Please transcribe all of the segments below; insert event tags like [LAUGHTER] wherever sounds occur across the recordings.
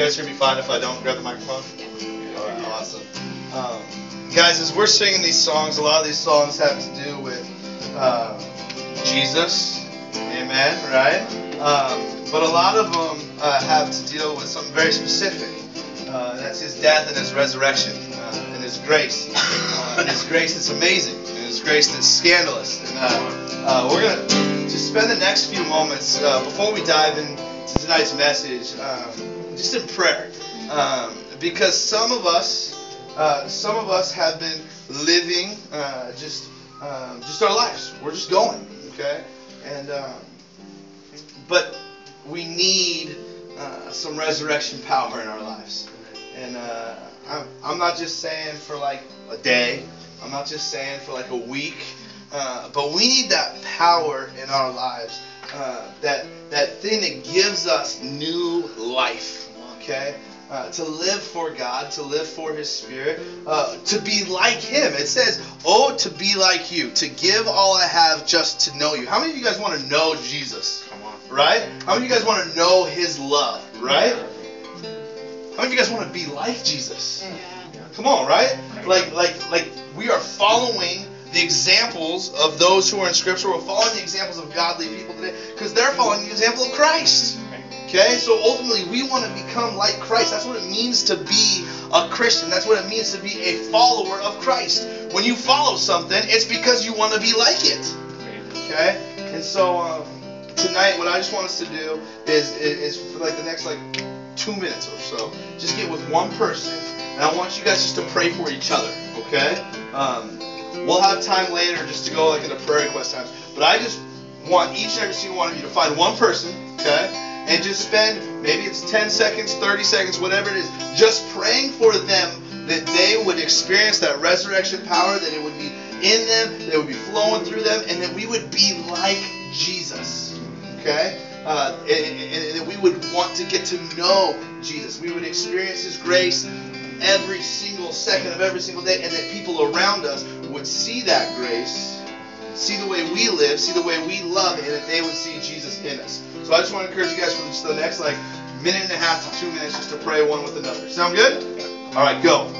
guys hear me fine if I don't grab the microphone? All right, awesome. Um, guys, as we're singing these songs, a lot of these songs have to do with uh, Jesus. Amen, right? Um, but a lot of them uh, have to deal with something very specific. Uh, that's his death and his resurrection uh, and his grace. Uh, and his grace that's amazing and his grace that's scandalous. And uh, we're going to just spend the next few moments before we dive into tonight's message um, just in prayer. Um, because some of us, some of us have been living just um, just our lives. We're just going, okay? And um, but we need uh, some resurrection power in our lives. And uh, I'm, I'm not just saying for like a day. I'm not just saying for like a week. Uh, but we need that power in our lives. Uh, that that thing that gives us new life. Okay uh, to live for God, to live for His Spirit, uh, to be like Him. It says, Oh, to be like you, to give all I have just to know you. How many of you guys want to know Jesus? Come on. Right? How many of you guys want to know His love? Right? How many of you guys want to be like Jesus? Come on, right? Like, like, like we are following the examples of those who are in Scripture. We're following the examples of godly people today because they're following the example of Christ. Okay? So ultimately, we want to become like Christ. That's what it means to be a Christian. That's what it means to be a follower of Christ. When you follow something, it's because you want to be like it. Okay? And so um, tonight, what I just want us to do is, is, is for like the next like two minutes or so, just get with one person, and I want you guys just to pray for each other. Okay? Um, we'll have time later just to go like into prayer request times, but I just want each and every single one of you to find one person. Okay? And just spend maybe it's 10 seconds, 30 seconds, whatever it is, just praying for them that they would experience that resurrection power, that it would be in them, that it would be flowing through them, and that we would be like Jesus. Okay? Uh, and, and, that we would want to get to know Jesus. We would experience His grace every single second of every single day, and that people around us would see that grace see the way we live, see the way we love, and that they would see Jesus in us. So I just want to encourage you guys for just the next like minute and a half to two minutes just to pray one with another. Sound good? All right, go.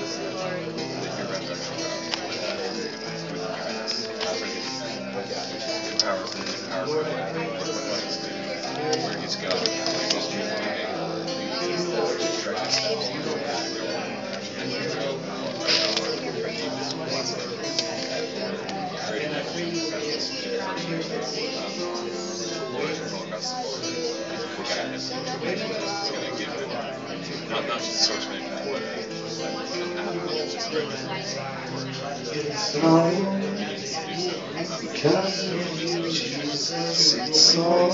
not, not just source because of You, Jesus, it's all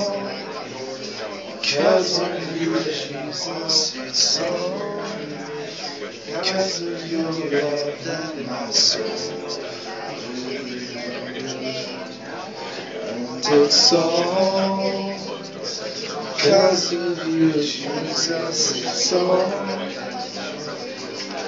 because of you, Jesus, it's all because of your love that my soul and it's all because of you, Jesus, it's all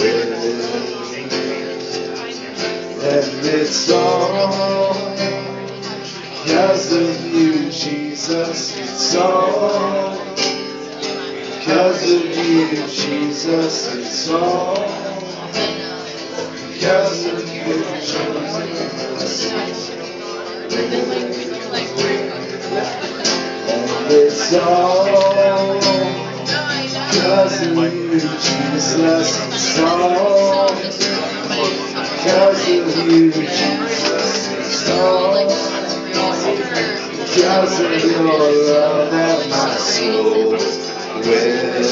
And it's all. Because of you, Jesus, it's all. Because of you, Jesus, it's all. Because of you, Jesus. And it's all because of you, Jesus. All because of you, Jesus. All because of your love that my soul will.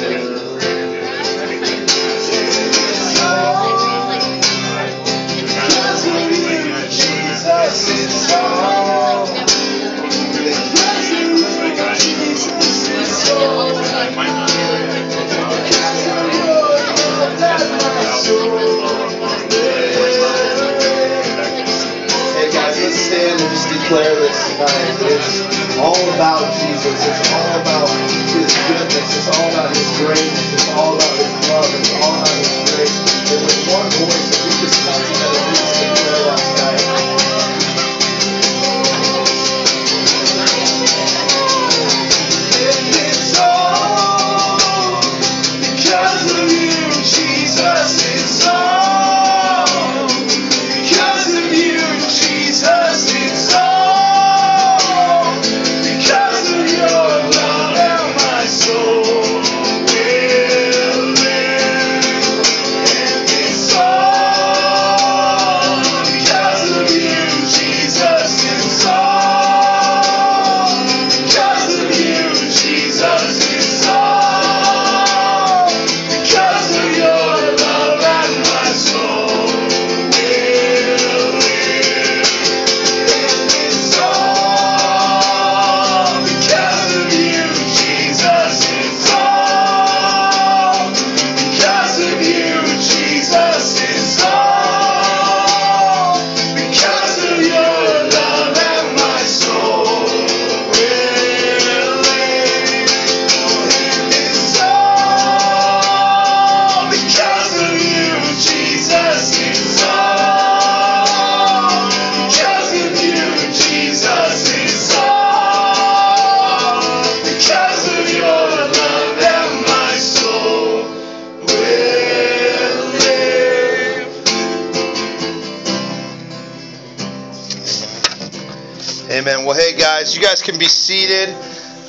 Can be seated.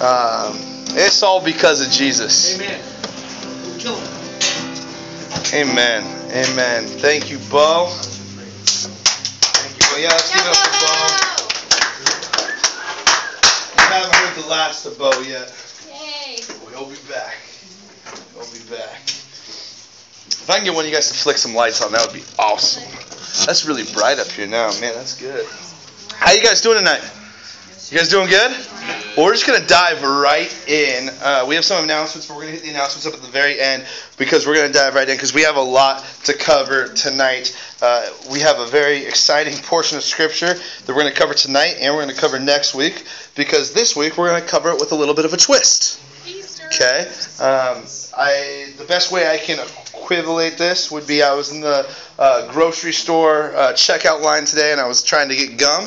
Um, it's all because of Jesus. Amen. Amen. Amen. Thank you, Bo. Thank you, Bo. Yeah, let's give it up for Bo. We haven't heard the last of Bo yet. Yay. We'll be back. He'll be back. If I can get one of you guys to flick some lights on, that would be awesome. That's really bright up here now, man. That's good. How you guys doing tonight? You guys doing good? Well, we're just gonna dive right in. Uh, we have some announcements, but we're gonna hit the announcements up at the very end because we're gonna dive right in because we have a lot to cover tonight. Uh, we have a very exciting portion of scripture that we're gonna cover tonight, and we're gonna cover next week because this week we're gonna cover it with a little bit of a twist. Easter. Okay. Um, I the best way I can equivalent this would be I was in the uh, grocery store uh, checkout line today and I was trying to get gum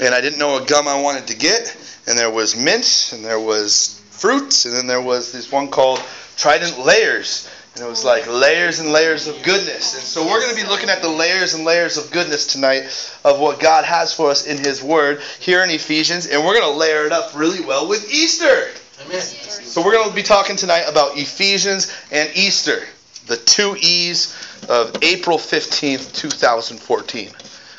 and I didn't know what gum I wanted to get and there was mint and there was fruits and then there was this one called Trident Layers and it was like layers and layers of goodness and so we're going to be looking at the layers and layers of goodness tonight of what God has for us in His Word here in Ephesians and we're going to layer it up really well with Easter. Amen. So we're going to be talking tonight about Ephesians and Easter, the two E's of April 15th, 2014.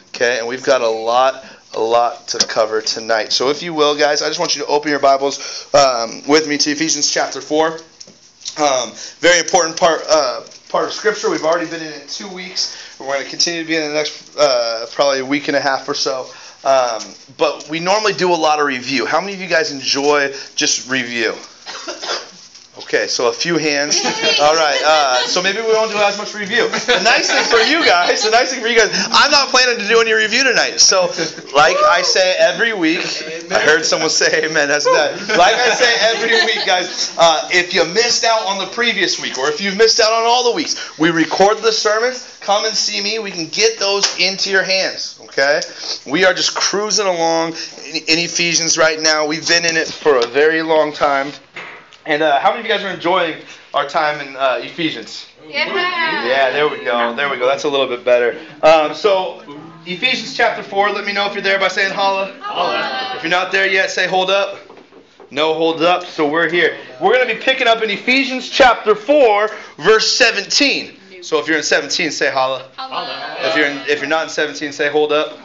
Okay, and we've got a lot a lot to cover tonight. So, if you will, guys, I just want you to open your Bibles um, with me to Ephesians chapter 4. Um, very important part uh, part of Scripture. We've already been in it two weeks. We're going to continue to be in the next uh, probably a week and a half or so. Um, but we normally do a lot of review. How many of you guys enjoy just review? [LAUGHS] Okay, so a few hands. [LAUGHS] All right, uh, so maybe we won't do as much review. The nice thing for you guys, the nice thing for you guys, I'm not planning to do any review tonight. So, like I say every week, I heard someone say amen. That's that. Like I say every week, guys, uh, if you missed out on the previous week, or if you've missed out on all the weeks, we record the sermons. Come and see me. We can get those into your hands. Okay, we are just cruising along in Ephesians right now. We've been in it for a very long time. And uh, how many of you guys are enjoying our time in uh, Ephesians? Yeah. Yeah, there we go. There we go. That's a little bit better. Um, so, Ephesians chapter 4, let me know if you're there by saying holla. Holla. If you're not there yet, say hold up. No hold up. So, we're here. We're going to be picking up in Ephesians chapter 4, verse 17. So, if you're in 17, say holla. holla. If you're in, if you're not in 17, say hold up.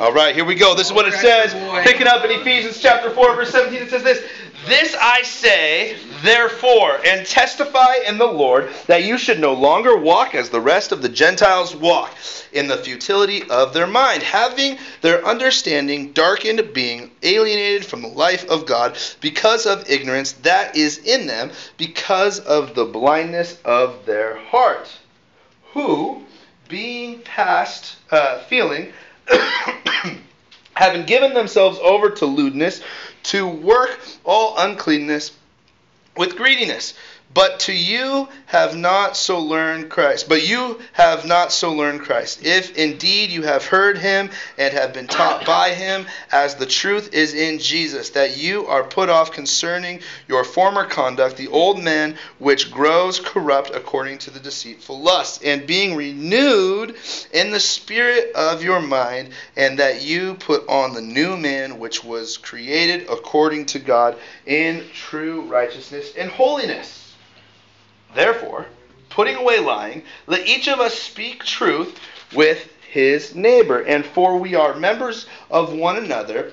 All right, here we go. This is what it says. Picking up in Ephesians chapter 4, verse 17, it says this This I say, therefore, and testify in the Lord, that you should no longer walk as the rest of the Gentiles walk, in the futility of their mind, having their understanding darkened, being alienated from the life of God because of ignorance that is in them, because of the blindness of their heart, who, being past uh, feeling, [COUGHS] [COUGHS] having given themselves over to lewdness, to work all uncleanness with greediness. But to you have not so learned Christ. But you have not so learned Christ. If indeed you have heard him and have been taught by him, as the truth is in Jesus, that you are put off concerning your former conduct, the old man which grows corrupt according to the deceitful lust, and being renewed in the spirit of your mind, and that you put on the new man which was created according to God in true righteousness and holiness. Therefore, putting away lying, let each of us speak truth with his neighbor. And for we are members of one another.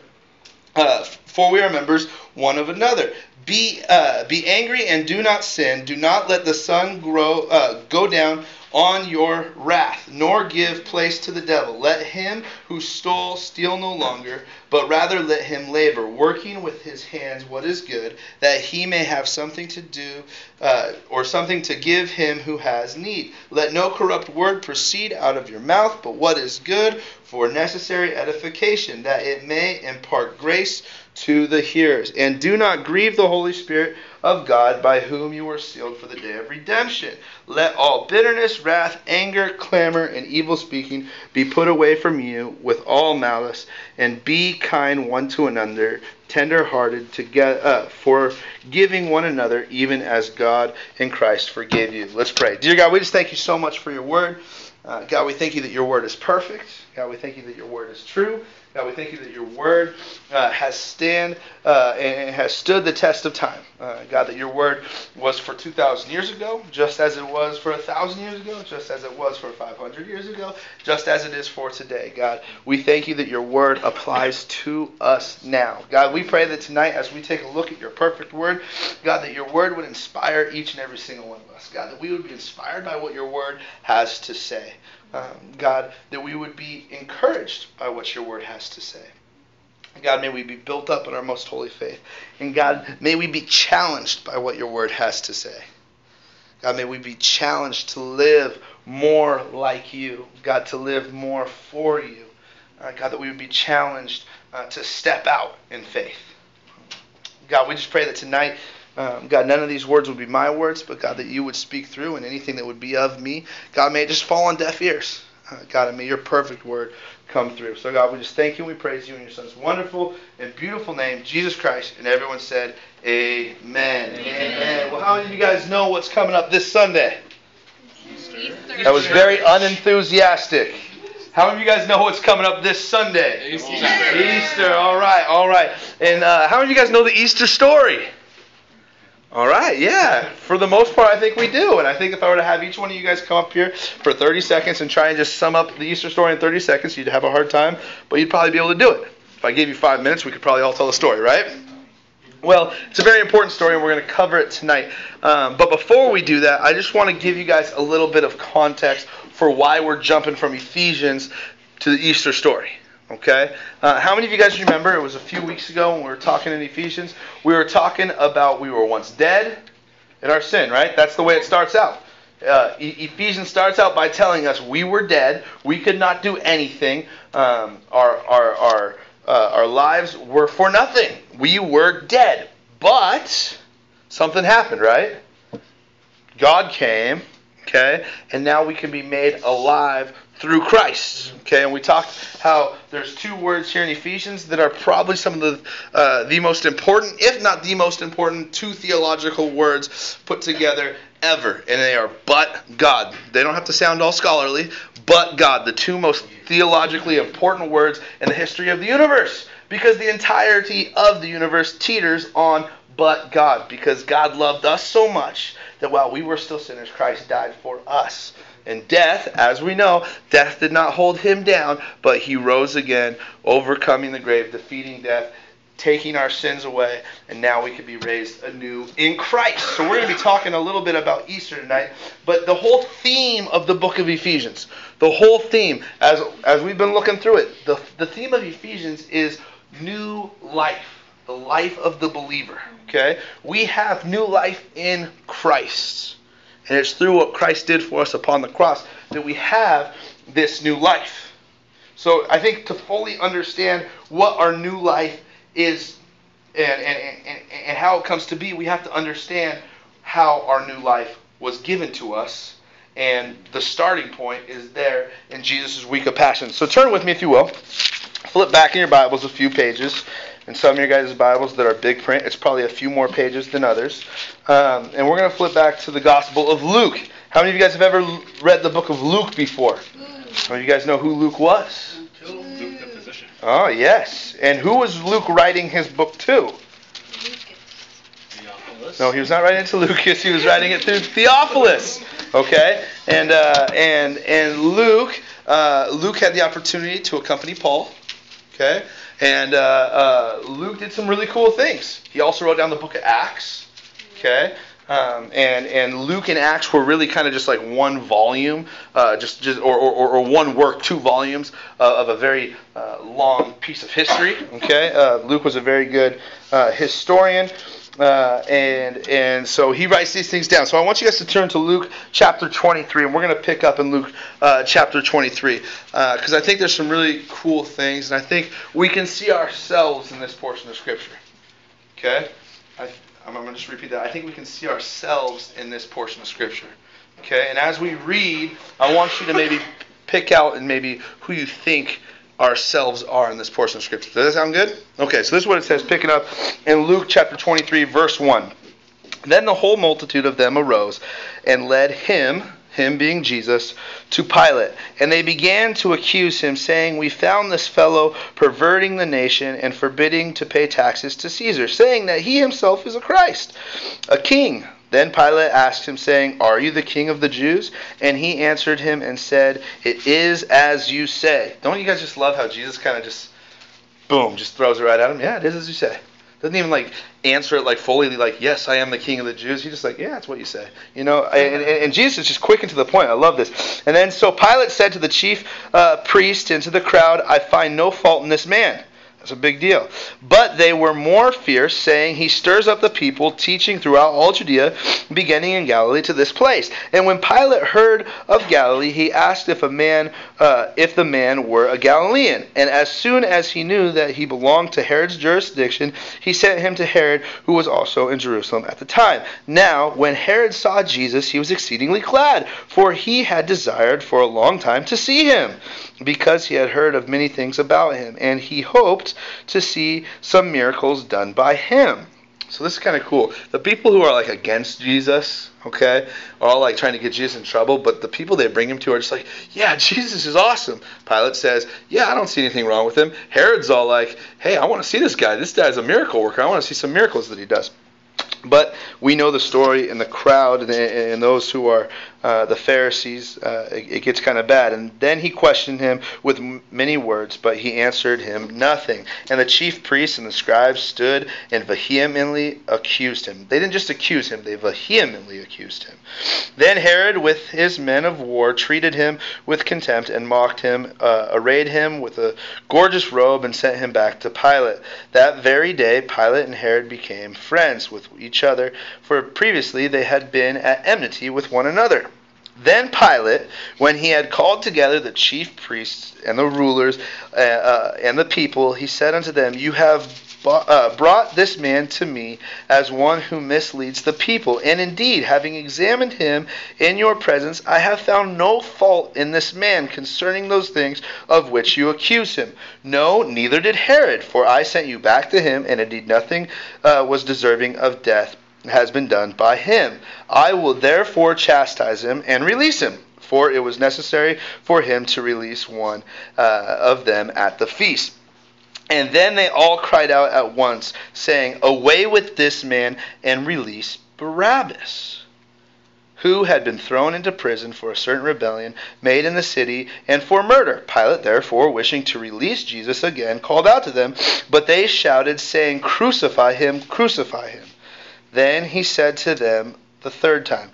Uh, for we are members one of another. Be uh, be angry and do not sin. Do not let the sun grow uh, go down on your wrath, nor give place to the devil. Let him who stole steal no longer, but rather let him labor, working with his hands what is good, that he may have something to do, uh, or something to give him who has need. Let no corrupt word proceed out of your mouth, but what is good for necessary edification, that it may impart grace to the hearers. And do not grieve the Holy Spirit of God, by whom you were sealed for the day of redemption. Let all bitterness, wrath, anger, clamor, and evil speaking be put away from you with all malice, and be kind one to another, tender-hearted, together, uh, forgiving one another, even as God in Christ forgave you. Let's pray. Dear God, we just thank you so much for your word. Uh, God, we thank you that your word is perfect. God, we thank you that your word is true. God, we thank you that your word uh, has stand uh, and has stood the test of time. Uh, God, that your word was for 2,000 years ago, just as it was for 1,000 years ago, just as it was for 500 years ago, just as it is for today. God, we thank you that your word applies to us now. God, we pray that tonight, as we take a look at your perfect word, God, that your word would inspire each and every single one of us. God, that we would be inspired by what your word has to say um, God, that we would be encouraged by what your word has to say. God, may we be built up in our most holy faith. And God, may we be challenged by what your word has to say. God, may we be challenged to live more like you. God, to live more for you. Uh, God, that we would be challenged uh, to step out in faith. God, we just pray that tonight um, God, none of these words would be my words, but God, that you would speak through and anything that would be of me, God, may it just fall on deaf ears. Uh, God, and may your perfect word come through. So, God, we just thank you and we praise you in your Son's wonderful and beautiful name, Jesus Christ. And everyone said, Amen. Amen. Amen. Well, how many of you guys know what's coming up this Sunday? Easter. That was very unenthusiastic. How many of you guys know what's coming up this Sunday? Easter. Easter. All right, all right. And uh, how many of you guys know the Easter story? All right, yeah. For the most part, I think we do. And I think if I were to have each one of you guys come up here for 30 seconds and try and just sum up the Easter story in 30 seconds, you'd have a hard time, but you'd probably be able to do it. If I gave you five minutes, we could probably all tell the story, right? Well, it's a very important story, and we're going to cover it tonight. Um, but before we do that, I just want to give you guys a little bit of context for why we're jumping from Ephesians to the Easter story. Okay? Uh, how many of you guys remember it was a few weeks ago when we were talking in Ephesians? We were talking about we were once dead in our sin, right? That's the way it starts out. Uh, e- Ephesians starts out by telling us we were dead, we could not do anything, um, our, our, our, uh, our lives were for nothing. We were dead. But something happened, right? God came, okay, and now we can be made alive through Christ. Okay, and we talked how there's two words here in Ephesians that are probably some of the uh, the most important, if not the most important, two theological words put together ever, and they are "but God." They don't have to sound all scholarly, but God, the two most theologically important words in the history of the universe, because the entirety of the universe teeters on "but God," because God loved us so much that while we were still sinners, Christ died for us. And death, as we know, death did not hold him down, but he rose again, overcoming the grave, defeating death, taking our sins away, and now we can be raised anew in Christ. So we're going to be talking a little bit about Easter tonight, but the whole theme of the book of Ephesians, the whole theme, as as we've been looking through it, the, the theme of Ephesians is new life, the life of the believer. Okay? We have new life in Christ. And it's through what Christ did for us upon the cross that we have this new life. So I think to fully understand what our new life is and, and, and, and how it comes to be, we have to understand how our new life was given to us. And the starting point is there in Jesus' week of passion. So turn with me, if you will. Flip back in your Bibles a few pages in some of your guys' Bibles that are big print. It's probably a few more pages than others. Um, and we're going to flip back to the Gospel of Luke. How many of you guys have ever read the book of Luke before? How many of you guys know who Luke was? Luke the physician. Oh, yes. And who was Luke writing his book to? Theophilus. No, he was not writing it to Lucas. He was writing it through Theophilus. Okay, and uh, and and Luke, uh, Luke had the opportunity to accompany Paul. Okay, and uh, uh, Luke did some really cool things. He also wrote down the book of Acts. Okay. Um, and and Luke and Acts were really kind of just like one volume, uh, just just or, or, or one work, two volumes uh, of a very uh, long piece of history. Okay, uh, Luke was a very good uh, historian, uh, and and so he writes these things down. So I want you guys to turn to Luke chapter 23, and we're going to pick up in Luke uh, chapter 23 because I think there's some really cool things, and I think we can see ourselves in this portion of Scripture. Okay, I, I'm going to just repeat that. I think we can see ourselves in this portion of Scripture. Okay, and as we read, I want you to maybe pick out and maybe who you think ourselves are in this portion of Scripture. Does that sound good? Okay, so this is what it says, picking up in Luke chapter 23, verse 1. Then the whole multitude of them arose and led him, him being Jesus, to Pilate. And they began to accuse him, saying, We found this fellow perverting the nation and forbidding to pay taxes to Caesar, saying that he himself is a Christ, a king. Then Pilate asked him, saying, Are you the king of the Jews? And he answered him and said, It is as you say. Don't you guys just love how Jesus kind of just, boom, just throws it right at him? Yeah, it is as you say. Doesn't even like answer it like fully, like, Yes, I am the king of the Jews. He's just like, Yeah, that's what you say. You know, and, and, and Jesus is just quick and to the point. I love this. And then so Pilate said to the chief uh, priest and to the crowd, I find no fault in this man. That's a big deal. But they were more fierce, saying, He stirs up the people, teaching throughout all Judea, beginning in Galilee to this place. And when Pilate heard of Galilee, he asked if a man, uh, if the man were a Galilean. And as soon as he knew that he belonged to Herod's jurisdiction, he sent him to Herod, who was also in Jerusalem at the time. Now, when Herod saw Jesus, he was exceedingly glad, for he had desired for a long time to see him, because he had heard of many things about him, and he hoped to see some miracles done by him. So this is kind of cool. The people who are like against Jesus, okay, are all like trying to get Jesus in trouble, but the people they bring him to are just like, yeah, [LAUGHS] Jesus is awesome. Pilate says, yeah, I don't see anything wrong with him. Herod's all like, hey, I want to see this guy. This guy's a miracle worker. I want to see some miracles that he does. But we know the story and the crowd and, and those who are uh, the Pharisees. Uh, it, it, gets kind of bad. And then he questioned him with m- many words, but he answered him nothing. And the chief priests and the scribes stood and vehemently accused him. They didn't just accuse him, they vehemently accused him. Then Herod, with his men of war, treated him with contempt and mocked him, uh, arrayed him with a gorgeous robe, and sent him back to Pilate. That very day, Pilate and Herod became friends with each other, for previously they had been at enmity with one another. Then Pilate, when he had called together the chief priests and the rulers uh, uh, and the people, he said unto them, You have uh, brought this man to me as one who misleads the people. And indeed, having examined him in your presence, I have found no fault in this man concerning those things of which you accuse him. No, neither did Herod, for I sent you back to him, and indeed nothing uh, was deserving of death has been done by him. I will therefore chastise him and release him, for it was necessary for him to release one uh, of them at the feast. And then they all cried out at once, saying, Away with this man and release Barabbas, who had been thrown into prison for a certain rebellion made in the city and for murder. Pilate, therefore, wishing to release Jesus again, called out to them, but they shouted, saying, Crucify him, crucify him. Then he said to them the third time,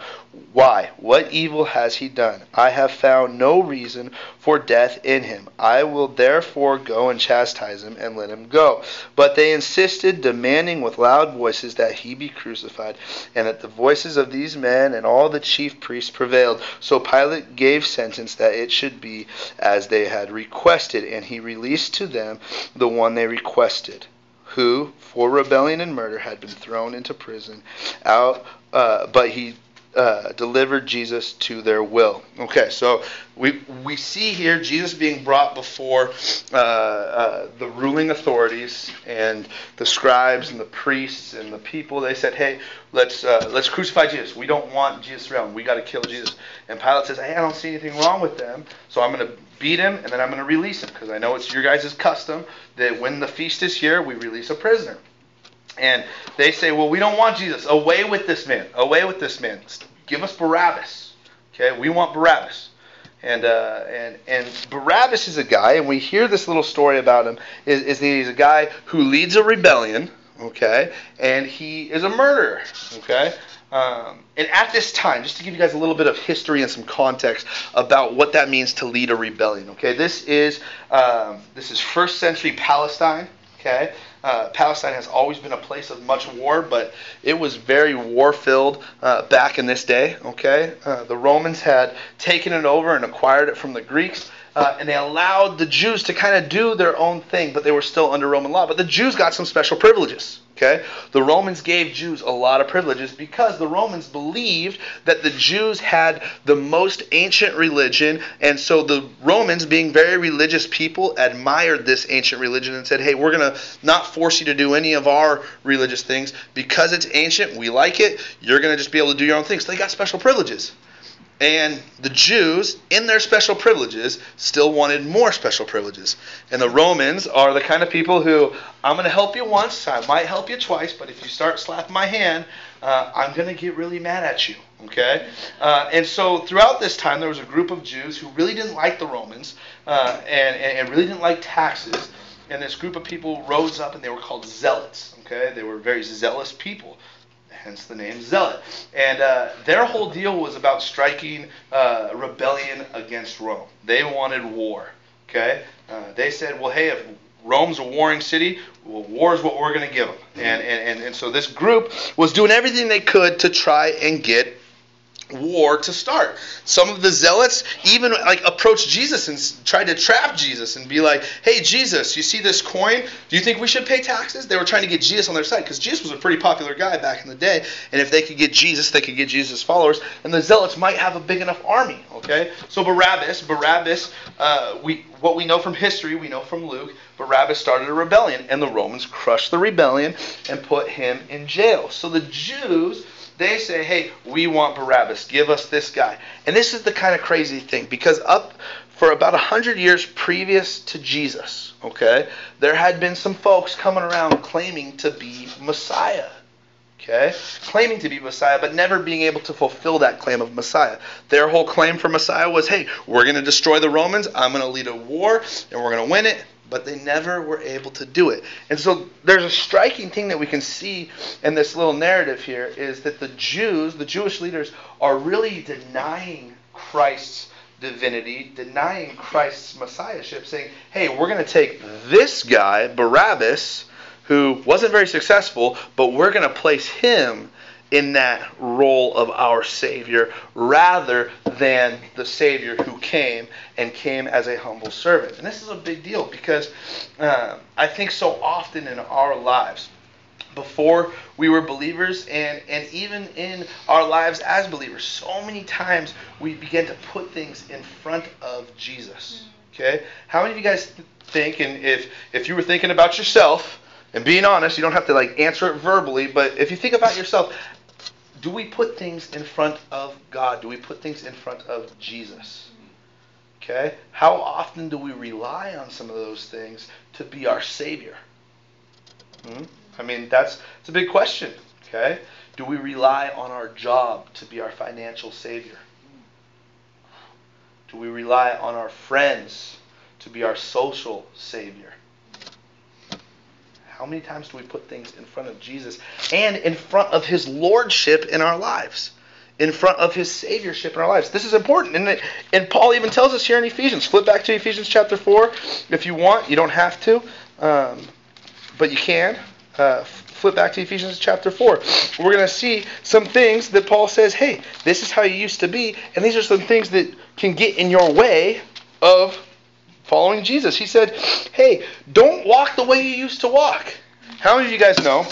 Why? What evil has he done? I have found no reason for death in him. I will therefore go and chastise him and let him go. But they insisted, demanding with loud voices that he be crucified, and that the voices of these men and all the chief priests prevailed. So Pilate gave sentence that it should be as they had requested, and he released to them the one they requested who, for rebellion and murder, had been thrown into prison. Out, uh, but he uh, delivered Jesus to their will. Okay, so we we see here Jesus being brought before uh, uh, the ruling authorities and the scribes and the priests and the people. They said, "Hey, let's uh, let's crucify Jesus. We don't want Jesus around. We got to kill Jesus." And Pilate says, "Hey, I don't see anything wrong with them, so I'm going to beat him and then I'm going to release him because I know it's your guys' custom that when the feast is here, we release a prisoner." And they say, well, we don't want Jesus. Away with this man. Away with this man. Give us Barabbas. Okay, we want Barabbas. And uh, and and Barabbas is a guy, and we hear this little story about him. Is, is that he's a guy who leads a rebellion. Okay, and he is a murderer. Okay. Um, and at this time, just to give you guys a little bit of history and some context about what that means to lead a rebellion. Okay, this is um, this is first century Palestine. Okay, uh, Palestine has always been a place of much war, but it was very war filled uh, back in this day. Okay, uh, the Romans had taken it over and acquired it from the Greeks. Uh, and they allowed the Jews to kind of do their own thing, but they were still under Roman law. But the Jews got some special privileges. Okay? The Romans gave Jews a lot of privileges because the Romans believed that the Jews had the most ancient religion, and so the Romans, being very religious people, admired this ancient religion and said, hey, we're going to not force you to do any of our religious things. Because it's ancient, we like it, you're going to just be able to do your own things. So they got special privileges. And the Jews, in their special privileges, still wanted more special privileges. And the Romans are the kind of people who, I'm going to help you once, I might help you twice, but if you start slapping my hand, uh, I'm going to get really mad at you. Okay? Uh, and so throughout this time, there was a group of Jews who really didn't like the Romans uh, and, and really didn't like taxes. And this group of people rose up and they were called zealots. Okay? They were very zealous people hence the name Zealot. And uh, their whole deal was about striking uh, rebellion against Rome. They wanted war. Okay, uh, they said, well, hey, if Rome's a warring city, well, war is what we're going to give them. And, and, and, and so this group was doing everything they could to try and get war to start. Some of the zealots even like approached Jesus and tried to trap Jesus and be like, "Hey Jesus, you see this coin? Do you think we should pay taxes?" They were trying to get Jesus on their side because Jesus was a pretty popular guy back in the day, and if they could get Jesus, they could get Jesus' followers, and the zealots might have a big enough army. Okay, so Barabbas, Barabbas, uh, we what we know from history, we know from Luke, Barabbas started a rebellion, and the Romans crushed the rebellion and put him in jail. So the Jews they say, hey, we want Barabbas. Give us this guy. And this is the kind of crazy thing because up for about 100 years previous to Jesus, okay, there had been some folks coming around claiming to be Messiah. Okay? Claiming to be Messiah, but never being able to fulfill that claim of Messiah. Their whole claim for Messiah was hey, we're going to destroy the Romans, I'm going to lead a war, and we're going to win it. But they never were able to do it. And so there's a striking thing that we can see in this little narrative here is that the Jews, the Jewish leaders, are really denying Christ's divinity, denying Christ's messiahship, saying, hey, we're going to take this guy, Barabbas, who wasn't very successful, but we're going to place him in that role of our Savior rather than the Savior who came and came as a humble servant. And this is a big deal because uh, I think so often in our lives, before we were believers and, and even in our lives as believers, so many times we begin to put things in front of Jesus. Okay? How many of you guys th- think, and if, if you were thinking about yourself, and being honest, you don't have to like answer it verbally, but if you think about yourself, do we put things in front of God? Do we put things in front of Jesus? Okay? How often do we rely on some of those things to be our Savior? Hmm? I mean, that's it's a big question. Okay? Do we rely on our job to be our financial Savior? Do we rely on our friends to be our social Savior? How many times do we put things in front of Jesus and in front of His Lordship in our lives? In front of His Saviorship in our lives. This is important. And, it, and Paul even tells us here in Ephesians. Flip back to Ephesians chapter 4 if you want. You don't have to, um, but you can. Uh, flip back to Ephesians chapter 4. We're going to see some things that Paul says, hey, this is how you used to be, and these are some things that can get in your way of following Jesus. He said, hey, don't walk the way you used to walk. How many of you guys know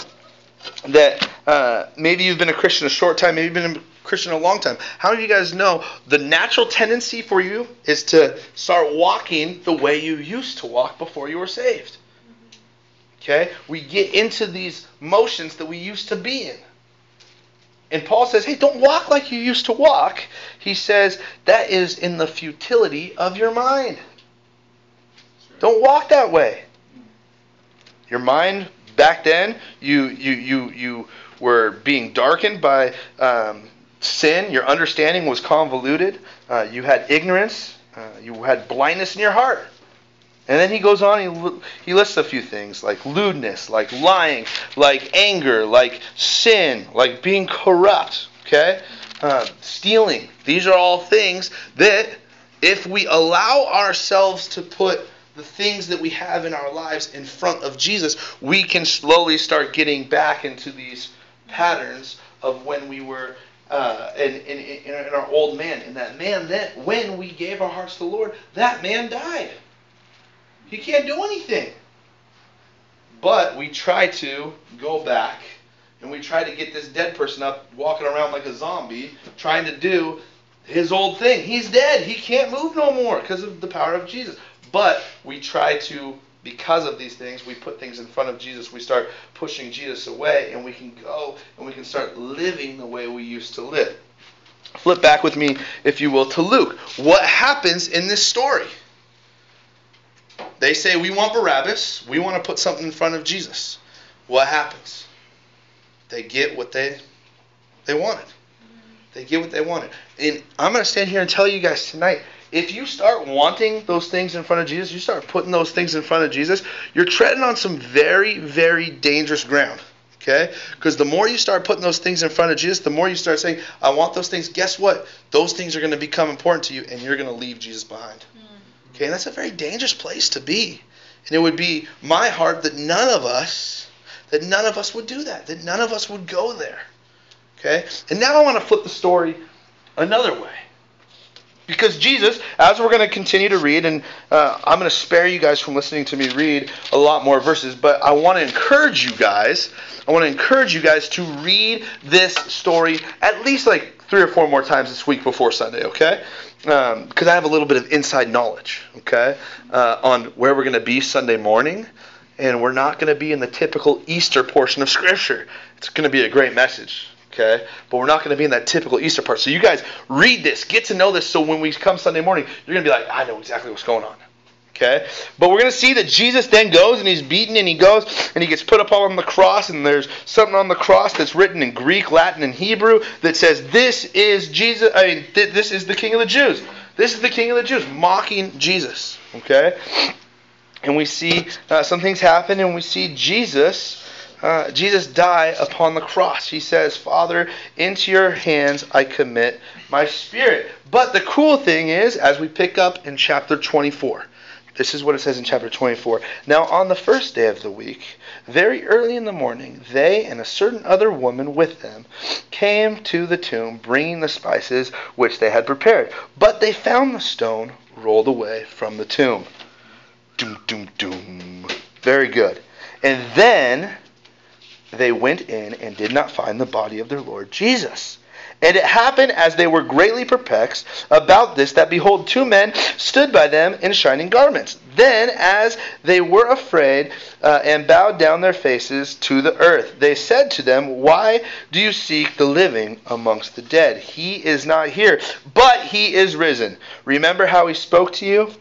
that uh, maybe you've been a Christian a short time, maybe you've been a Christian a long time? How many of you guys know the natural tendency for you is to start walking the way you used to walk before you were saved? Okay? We get into these motions that we used to be in. And Paul says, hey, don't walk like you used to walk. He says, that is in the futility of your mind. Don't walk that way. Your mind back then, you you you you were being darkened by um, sin. Your understanding was convoluted. Uh, you had ignorance. Uh, you had blindness in your heart. And then he goes on, he, he lists a few things like lewdness, like lying, like anger, like sin, like being corrupt, okay? Uh, stealing. These are all things that, if we allow ourselves to put the things that we have in our lives in front of Jesus, we can slowly start getting back into these patterns of when we were uh, in, in, in our old man. And that man, that when we gave our hearts to the Lord, that man died. He can't do anything. But we try to go back and we try to get this dead person up walking around like a zombie, trying to do his old thing. He's dead. He can't move no more because of the power of Jesus. But we try to, because of these things, we put things in front of Jesus. We start pushing Jesus away, and we can go and we can start living the way we used to live. Flip back with me, if you will, to Luke. What happens in this story? They say, We want Barabbas. We want to put something in front of Jesus. What happens? They get what they they wanted. They get what they wanted. And I'm going to stand here and tell you guys tonight if you start wanting those things in front of Jesus, you start putting those things in front of Jesus, you're treading on some very, very dangerous ground. Okay? Because the more you start putting those things in front of Jesus, the more you start saying, I want those things, guess what? Those things are going to become important to you and you're going to leave Jesus behind. Mm. Okay? And that's a very dangerous place to be. And it would be my heart that none of us, that none of us would do that, that none of us would go there. Okay? And now I want to flip the story another way. Because Jesus, as we're going to continue to read, and uh, I'm going to spare you guys from listening to me read a lot more verses, but I want to encourage you guys, I want to encourage you guys to read this story at least like three or four more times this week before Sunday, okay? Because um, I have a little bit of inside knowledge, okay, uh, on where we're going to be Sunday morning, and we're not going to be in the typical Easter portion of Scripture. It's going to be a great message, okay? But we're not going to be in that typical Easter part. So you guys read this, get to know this, so when we come Sunday morning, you're going to be like, I know exactly what's going on. Okay? But we're going to see that Jesus then goes and he's beaten and he goes and he gets put up on the cross and there's something on the cross that's written in Greek, Latin, and Hebrew that says, This is Jesus, I mean, th- this is the King of the Jews. This is the King of the Jews, mocking Jesus. Okay? And we see uh, some things happen and we see Jesus. Uh, Jesus die upon the cross. He says, Father, into your hands I commit my spirit. But the cool thing is, as we pick up in chapter 24, this is what it says in chapter 24. Now, on the first day of the week, very early in the morning, they and a certain other woman with them came to the tomb, bringing the spices which they had prepared. But they found the stone rolled away from the tomb. Doom, doom, doom. Very good. And then they went in and did not find the body of their Lord Jesus. And it happened as they were greatly perplexed about this that behold, two men stood by them in shining garments. Then, as they were afraid uh, and bowed down their faces to the earth, they said to them, Why do you seek the living amongst the dead? He is not here, but he is risen. Remember how he spoke to you?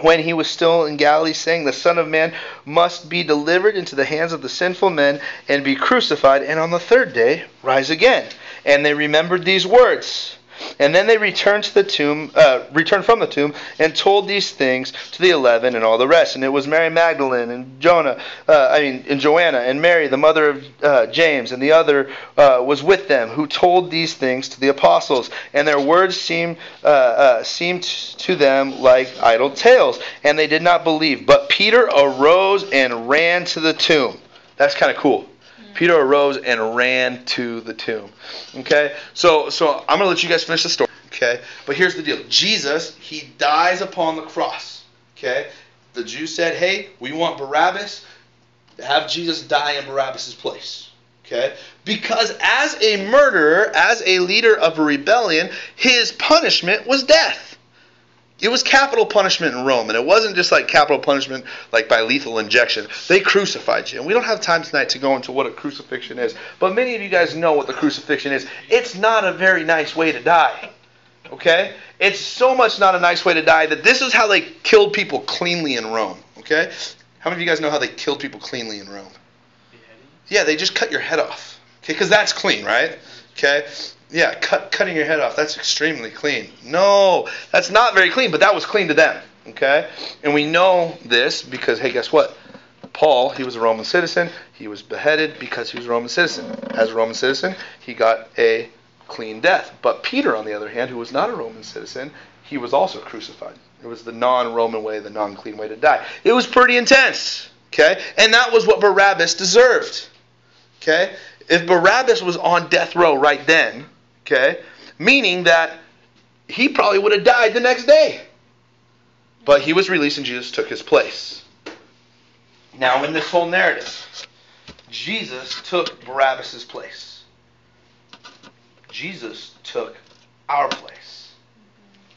When he was still in Galilee, saying, The Son of Man must be delivered into the hands of the sinful men and be crucified, and on the third day rise again. And they remembered these words. And then they returned to the tomb, uh, returned from the tomb, and told these things to the eleven and all the rest. And it was Mary Magdalene and Jonah, uh, I mean, and Joanna and Mary, the mother of uh, James, and the other uh, was with them, who told these things to the apostles. And their words seemed uh, uh, seemed to them like idle tales, and they did not believe. But Peter arose and ran to the tomb. That's kind of cool. Peter arose and ran to the tomb. Okay? So so I'm going to let you guys finish the story. Okay? But here's the deal. Jesus, he dies upon the cross. Okay? The Jews said, "Hey, we want Barabbas. Have Jesus die in Barabbas' place." Okay? Because as a murderer, as a leader of a rebellion, his punishment was death. It was capital punishment in Rome, and it wasn't just like capital punishment like by lethal injection. They crucified you. And we don't have time tonight to go into what a crucifixion is, but many of you guys know what the crucifixion is. It's not a very nice way to die. Okay? It's so much not a nice way to die that this is how they killed people cleanly in Rome. Okay? How many of you guys know how they killed people cleanly in Rome? Yeah, they just cut your head off. Okay, because that's clean, right? Okay, yeah, cut, cutting your head off, that's extremely clean. No, that's not very clean, but that was clean to them. Okay? And we know this because, hey, guess what? Paul, he was a Roman citizen. He was beheaded because he was a Roman citizen. As a Roman citizen, he got a clean death. But Peter, on the other hand, who was not a Roman citizen, he was also crucified. It was the non Roman way, the non clean way to die. It was pretty intense. Okay? And that was what Barabbas deserved. Okay? If Barabbas was on death row right then, okay, meaning that he probably would have died the next day. But he was released and Jesus took his place. Now, in this whole narrative, Jesus took Barabbas' place. Jesus took our place.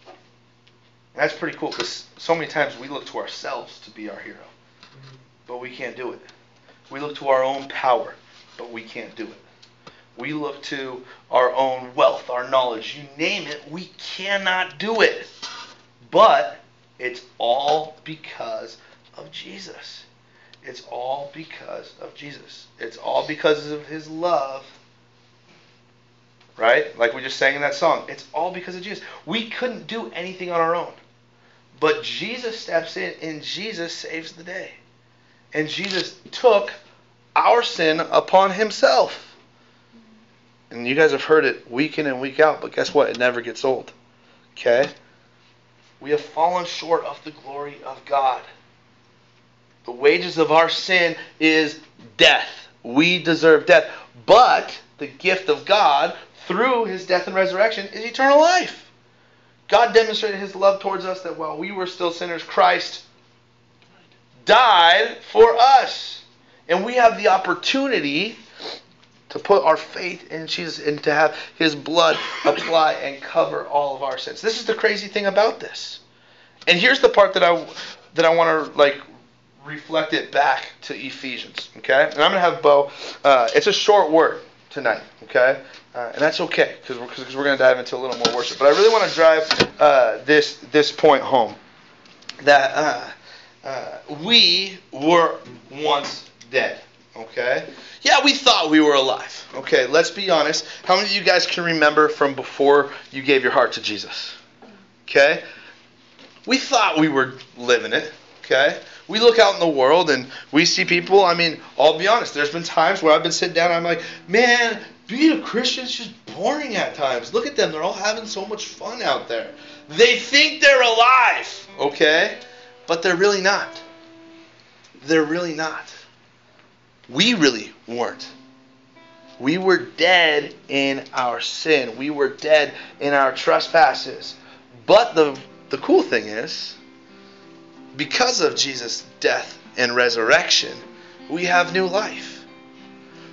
And that's pretty cool because so many times we look to ourselves to be our hero, but we can't do it. We look to our own power, but we can't do it. We look to our own wealth, our knowledge, you name it, we cannot do it. But it's all because of Jesus. It's all because of Jesus. It's all because of his love. Right? Like we just sang in that song. It's all because of Jesus. We couldn't do anything on our own. But Jesus steps in and Jesus saves the day. And Jesus took our sin upon himself. And you guys have heard it week in and week out, but guess what? It never gets old. Okay? We have fallen short of the glory of God. The wages of our sin is death. We deserve death. But the gift of God through his death and resurrection is eternal life. God demonstrated his love towards us that while we were still sinners, Christ died for us. And we have the opportunity to put our faith in Jesus and to have his blood apply and cover all of our sins. This is the crazy thing about this. And here's the part that I that I want to like reflect it back to Ephesians, okay? And I'm going to have Bo uh, it's a short word tonight, okay? Uh, and that's okay because we're, cause we're going to dive into a little more worship. But I really want to drive uh, this this point home. that uh, uh, we were once dead. Okay? Yeah, we thought we were alive. Okay, let's be honest. How many of you guys can remember from before you gave your heart to Jesus? Okay? We thought we were living it. Okay? We look out in the world and we see people. I mean, I'll be honest, there's been times where I've been sitting down and I'm like, man, being a Christian is just boring at times. Look at them. They're all having so much fun out there. They think they're alive. Okay? But they're really not. They're really not. We really weren't. We were dead in our sin. We were dead in our trespasses. But the the cool thing is, because of Jesus' death and resurrection, we have new life.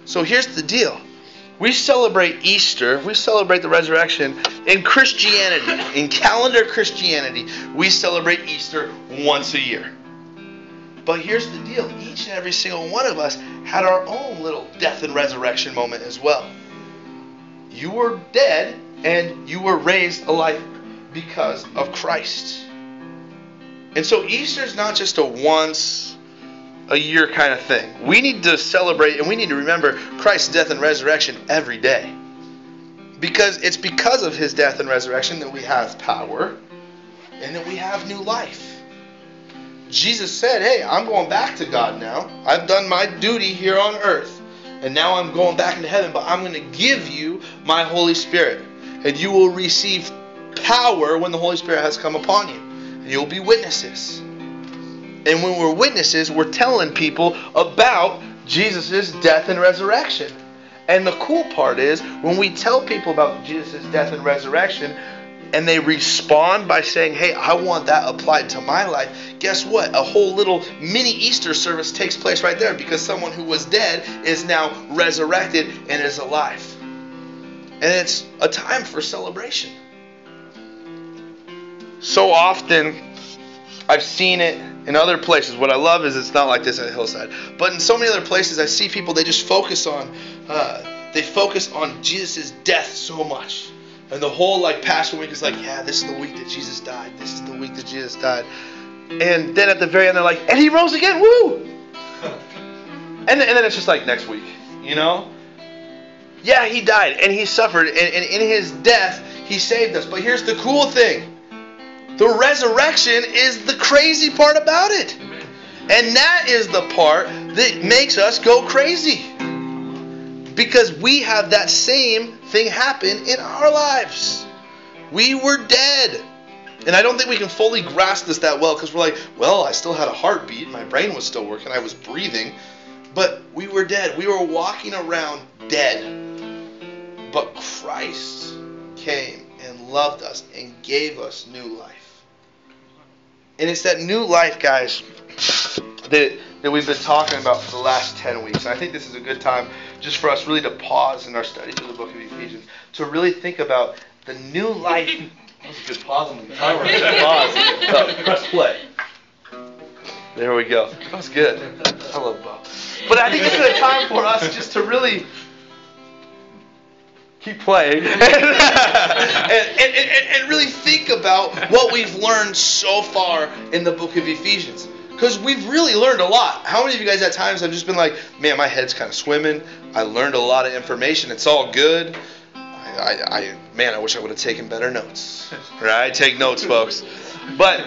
So here's the deal. We celebrate Easter, we celebrate the resurrection in Christianity, in calendar Christianity, we celebrate Easter once a year. But here's the deal each and every single one of us had our own little death and resurrection moment as well. You were dead and you were raised alive because of Christ. And so Easter is not just a once a year kind of thing. We need to celebrate and we need to remember Christ's death and resurrection every day. Because it's because of his death and resurrection that we have power and that we have new life. Jesus said, Hey, I'm going back to God now. I've done my duty here on earth. And now I'm going back into heaven, but I'm going to give you my Holy Spirit. And you will receive power when the Holy Spirit has come upon you. And you'll be witnesses. And when we're witnesses, we're telling people about Jesus' death and resurrection. And the cool part is when we tell people about Jesus' death and resurrection, and they respond by saying, Hey, I want that applied to my life, guess what? A whole little mini Easter service takes place right there because someone who was dead is now resurrected and is alive. And it's a time for celebration. So often, I've seen it in other places. What I love is it's not like this at Hillside, but in so many other places, I see people they just focus on, uh, they focus on Jesus' death so much. And the whole like Passion Week is like, yeah, this is the week that Jesus died. This is the week that Jesus died. And then at the very end, they're like, and he rose again, woo! [LAUGHS] and, then, and then it's just like next week, you know? Yeah, he died and he suffered, and, and in his death, he saved us. But here's the cool thing the resurrection is the crazy part about it. And that is the part that makes us go crazy. Because we have that same thing happen in our lives. We were dead. And I don't think we can fully grasp this that well because we're like, well, I still had a heartbeat, my brain was still working, I was breathing, but we were dead. We were walking around dead. But Christ came and loved us and gave us new life. And it's that new life, guys, that, that we've been talking about for the last 10 weeks. And I think this is a good time just for us really to pause in our study through the book of Ephesians to really think about the new life. [LAUGHS] That was a good pause on the timer. pause. [LAUGHS] Oh, press play. There we go. That was good. I love Bo. But I think this is a time for us just to really keep playing [LAUGHS] and, and, and, and, really think about what we've learned so far in the book of Ephesians. Because we've really learned a lot. How many of you guys at times have just been like, man, my head's kind of swimming. I learned a lot of information. It's all good. I, I, I man, I wish I would have taken better notes. [LAUGHS] Right? Take notes, folks. But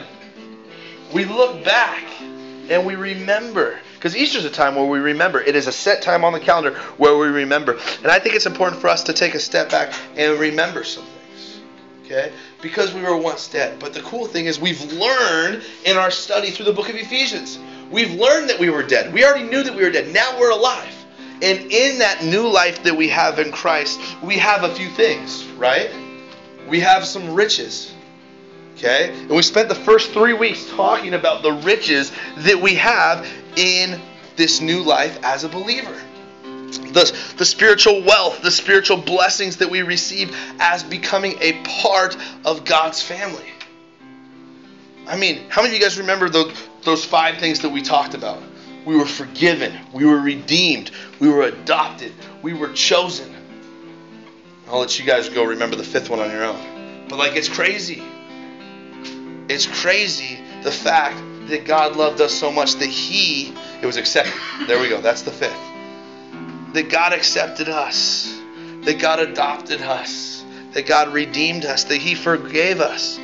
we look back and we remember. Because Easter's a time where we remember. It is a set time on the calendar where we remember. And I think it's important for us to take a step back and remember some things. Okay? Because we were once dead. But the cool thing is we've learned in our study through the book of Ephesians. We've learned that we were dead. We already knew that we were dead. Now we're alive. And in that new life that we have in Christ, we have a few things, right? We have some riches. Okay? And we spent the first three weeks talking about the riches that we have in this new life as a believer. The, the spiritual wealth, the spiritual blessings that we receive as becoming a part of God's family. I mean, how many of you guys remember the, those five things that we talked about? We were forgiven, we were redeemed, we were adopted, we were chosen. I'll let you guys go remember the fifth one on your own. But like, it's crazy. It's crazy the fact that God loved us so much that He, it was accepted. There we go. That's the fifth. That God accepted us. That God adopted us. That God redeemed us. That He forgave us.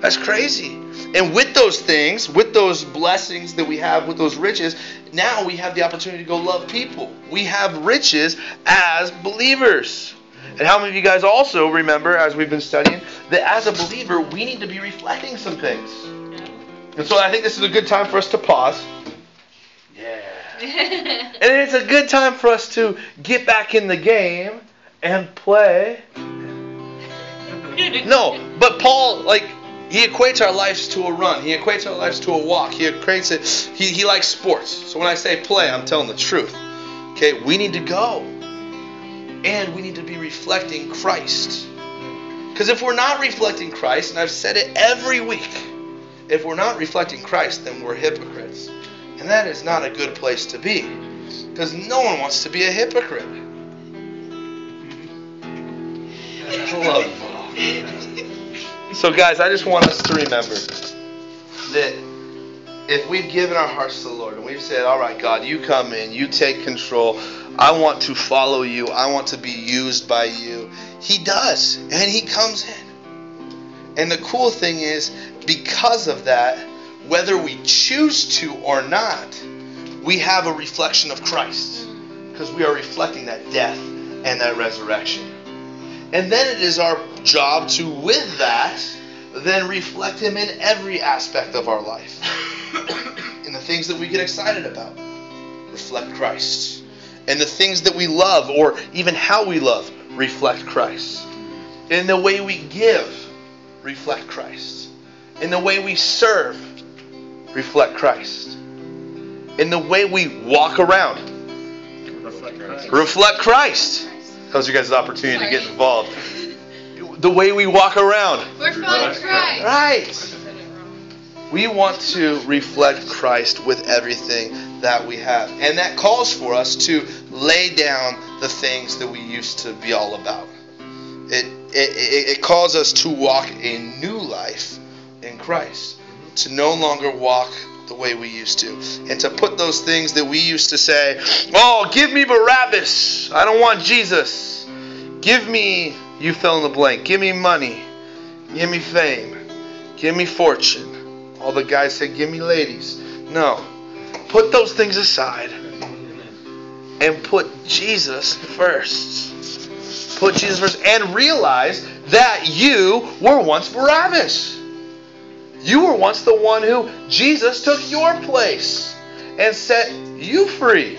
That's crazy. And with those things, with those blessings that we have, with those riches, now we have the opportunity to go love people. We have riches as believers. And how many of you guys also remember, as we've been studying, that as a believer, we need to be reflecting some things. And so I think this is a good time for us to pause. Yeah. [LAUGHS] And it's a good time for us to get back in the game and play. No, but Paul, like, he equates our lives to a run. He equates our lives to a walk. He equates it. He, he likes sports. So when I say play, I'm telling the truth. Okay, we need to go. And we need to be reflecting Christ. Because if we're not reflecting Christ, and I've said it every week, if we're not reflecting Christ, then we're hypocrites. And that is not a good place to be. Because no one wants to be a hypocrite. So, guys, I just want us to remember that if we've given our hearts to the Lord and we've said, All right, God, you come in, you take control, I want to follow you, I want to be used by you, He does, and He comes in. And the cool thing is, because of that, whether we choose to or not, we have a reflection of Christ because we are reflecting that death and that resurrection. And then it is our job to, with that, then reflect Him in every aspect of our life. [COUGHS] in the things that we get excited about, reflect Christ. And the things that we love, or even how we love, reflect Christ. In the way we give, reflect Christ. In the way we serve, reflect Christ. In the way we walk around, reflect Christ. That was your guys' the opportunity to get involved. The way we walk around, We're following Christ. right. We want to reflect Christ with everything that we have. And that calls for us to lay down the things that we used to be all about. It, it, it calls us to walk a new life in Christ, to no longer walk the way we used to, and to put those things that we used to say, oh, give me Barabbas, I don't want Jesus. Give me, you fill in the blank, give me money, give me fame, give me fortune. All the guys say, give me ladies. No. Put those things aside and put Jesus first. Put Jesus first and realize that you were once Barabbas. You were once the one who Jesus took your place and set you free.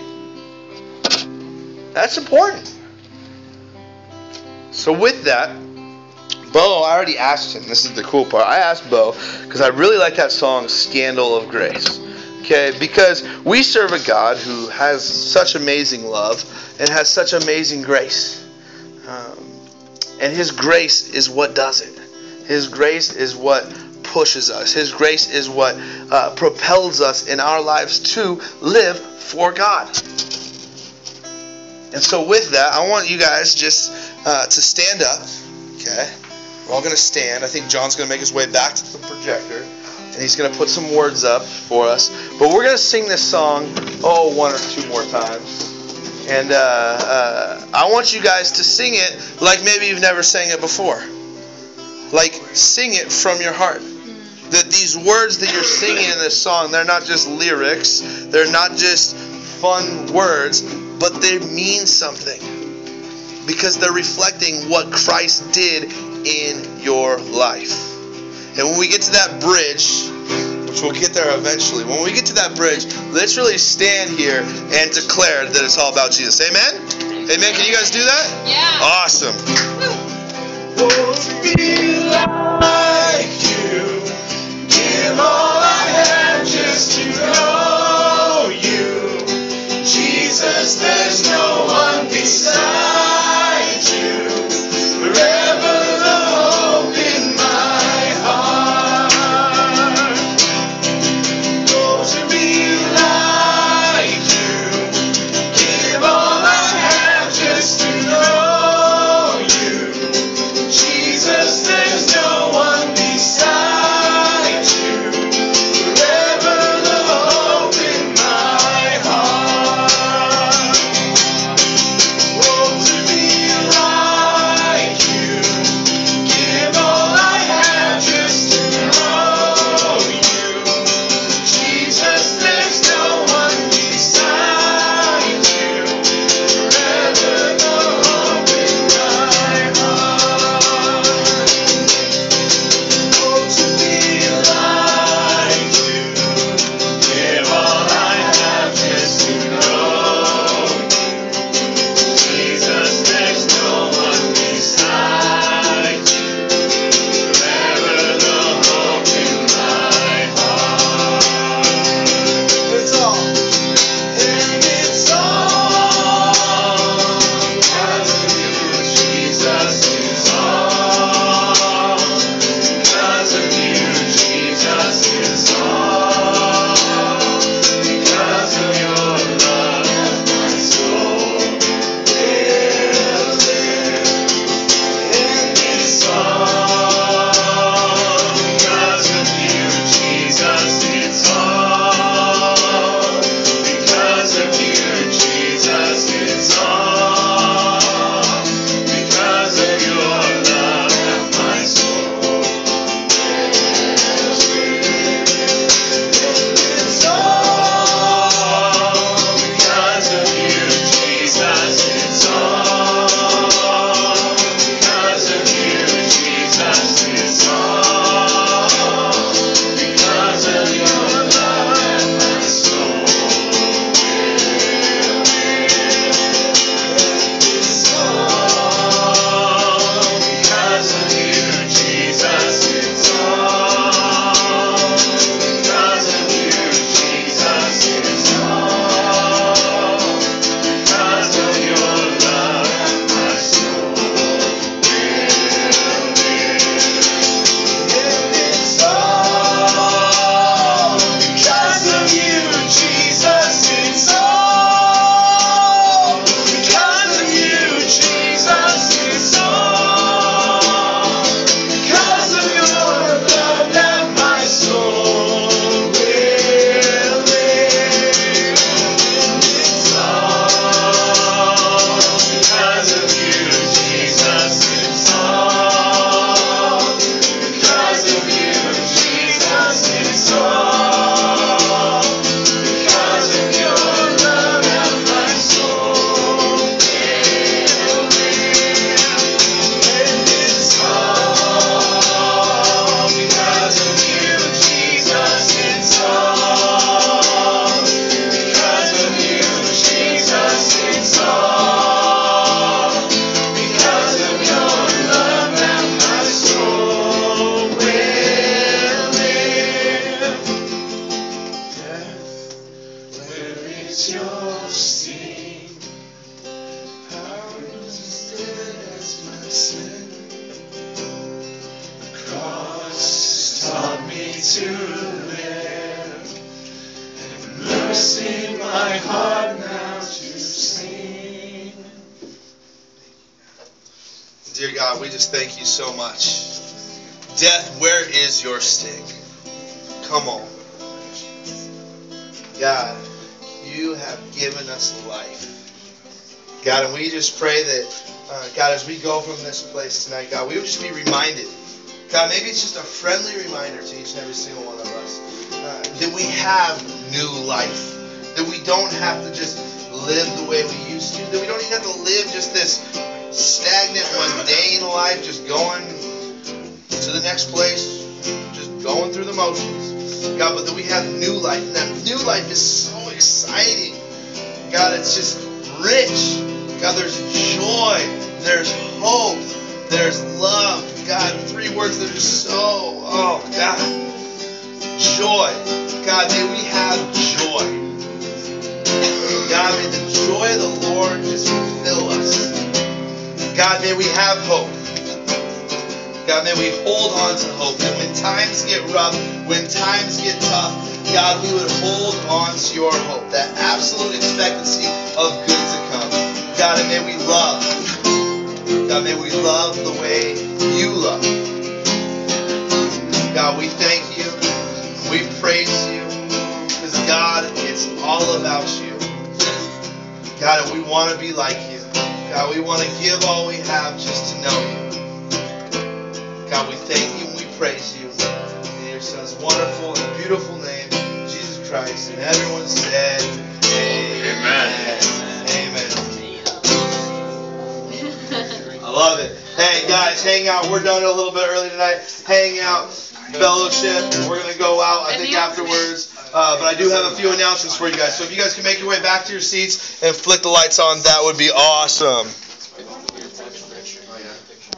That's important. So, with that, Bo, I already asked him. This is the cool part. I asked Bo because I really like that song, Scandal of Grace. Okay, because we serve a God who has such amazing love and has such amazing grace. Um, and His grace is what does it. His grace is what pushes us. His grace is what uh, propels us in our lives to live for God. And so, with that, I want you guys just uh, to stand up. Okay? We're all going to stand. I think John's going to make his way back to the projector. And he's going to put some words up for us. But we're going to sing this song, oh, one or two more times. And uh, uh, I want you guys to sing it like maybe you've never sang it before. Like, sing it from your heart. Hmm. That these words that you're singing in this song, they're not just lyrics, they're not just fun words, but they mean something. Because they're reflecting what Christ did in your life. And when we get to that bridge, which we'll get there eventually, when we get to that bridge, let's really stand here and declare that it's all about Jesus. Amen? Amen. Can you guys do that? Yeah. Awesome. There's no one beside you. God, maybe it's just a friendly reminder to each and every single one of us uh, that we have new life. That we don't have to just live the way we used to. That we don't even have to live just this stagnant, mundane life, just going to the next place, just going through the motions. God, but that we have new life. And that new life is so exciting. God, it's just rich. God, there's joy, there's hope, there's love. God, three words that are so, oh, God. Joy. God, may we have joy. God, may the joy of the Lord just fill us. God, may we have hope. God, may we hold on to hope. And when times get rough, when times get tough, God, we would hold on to your hope, that absolute expectancy of good to come. God, and may we love. God, may we love the way you love. God, we thank you. We praise you. Because, God, it's all about you. God, and we want to be like you. God, we want to give all we have just to know you. God, we thank you and we praise you. In your son's wonderful and beautiful name, Jesus Christ. And everyone said, Amen. Amen. I love it. Hey guys, hang out. We're done a little bit early tonight. Hang out, fellowship. We're gonna go out. I think afterwards. Uh, but I do have a few announcements for you guys. So if you guys can make your way back to your seats and flick the lights on, that would be awesome.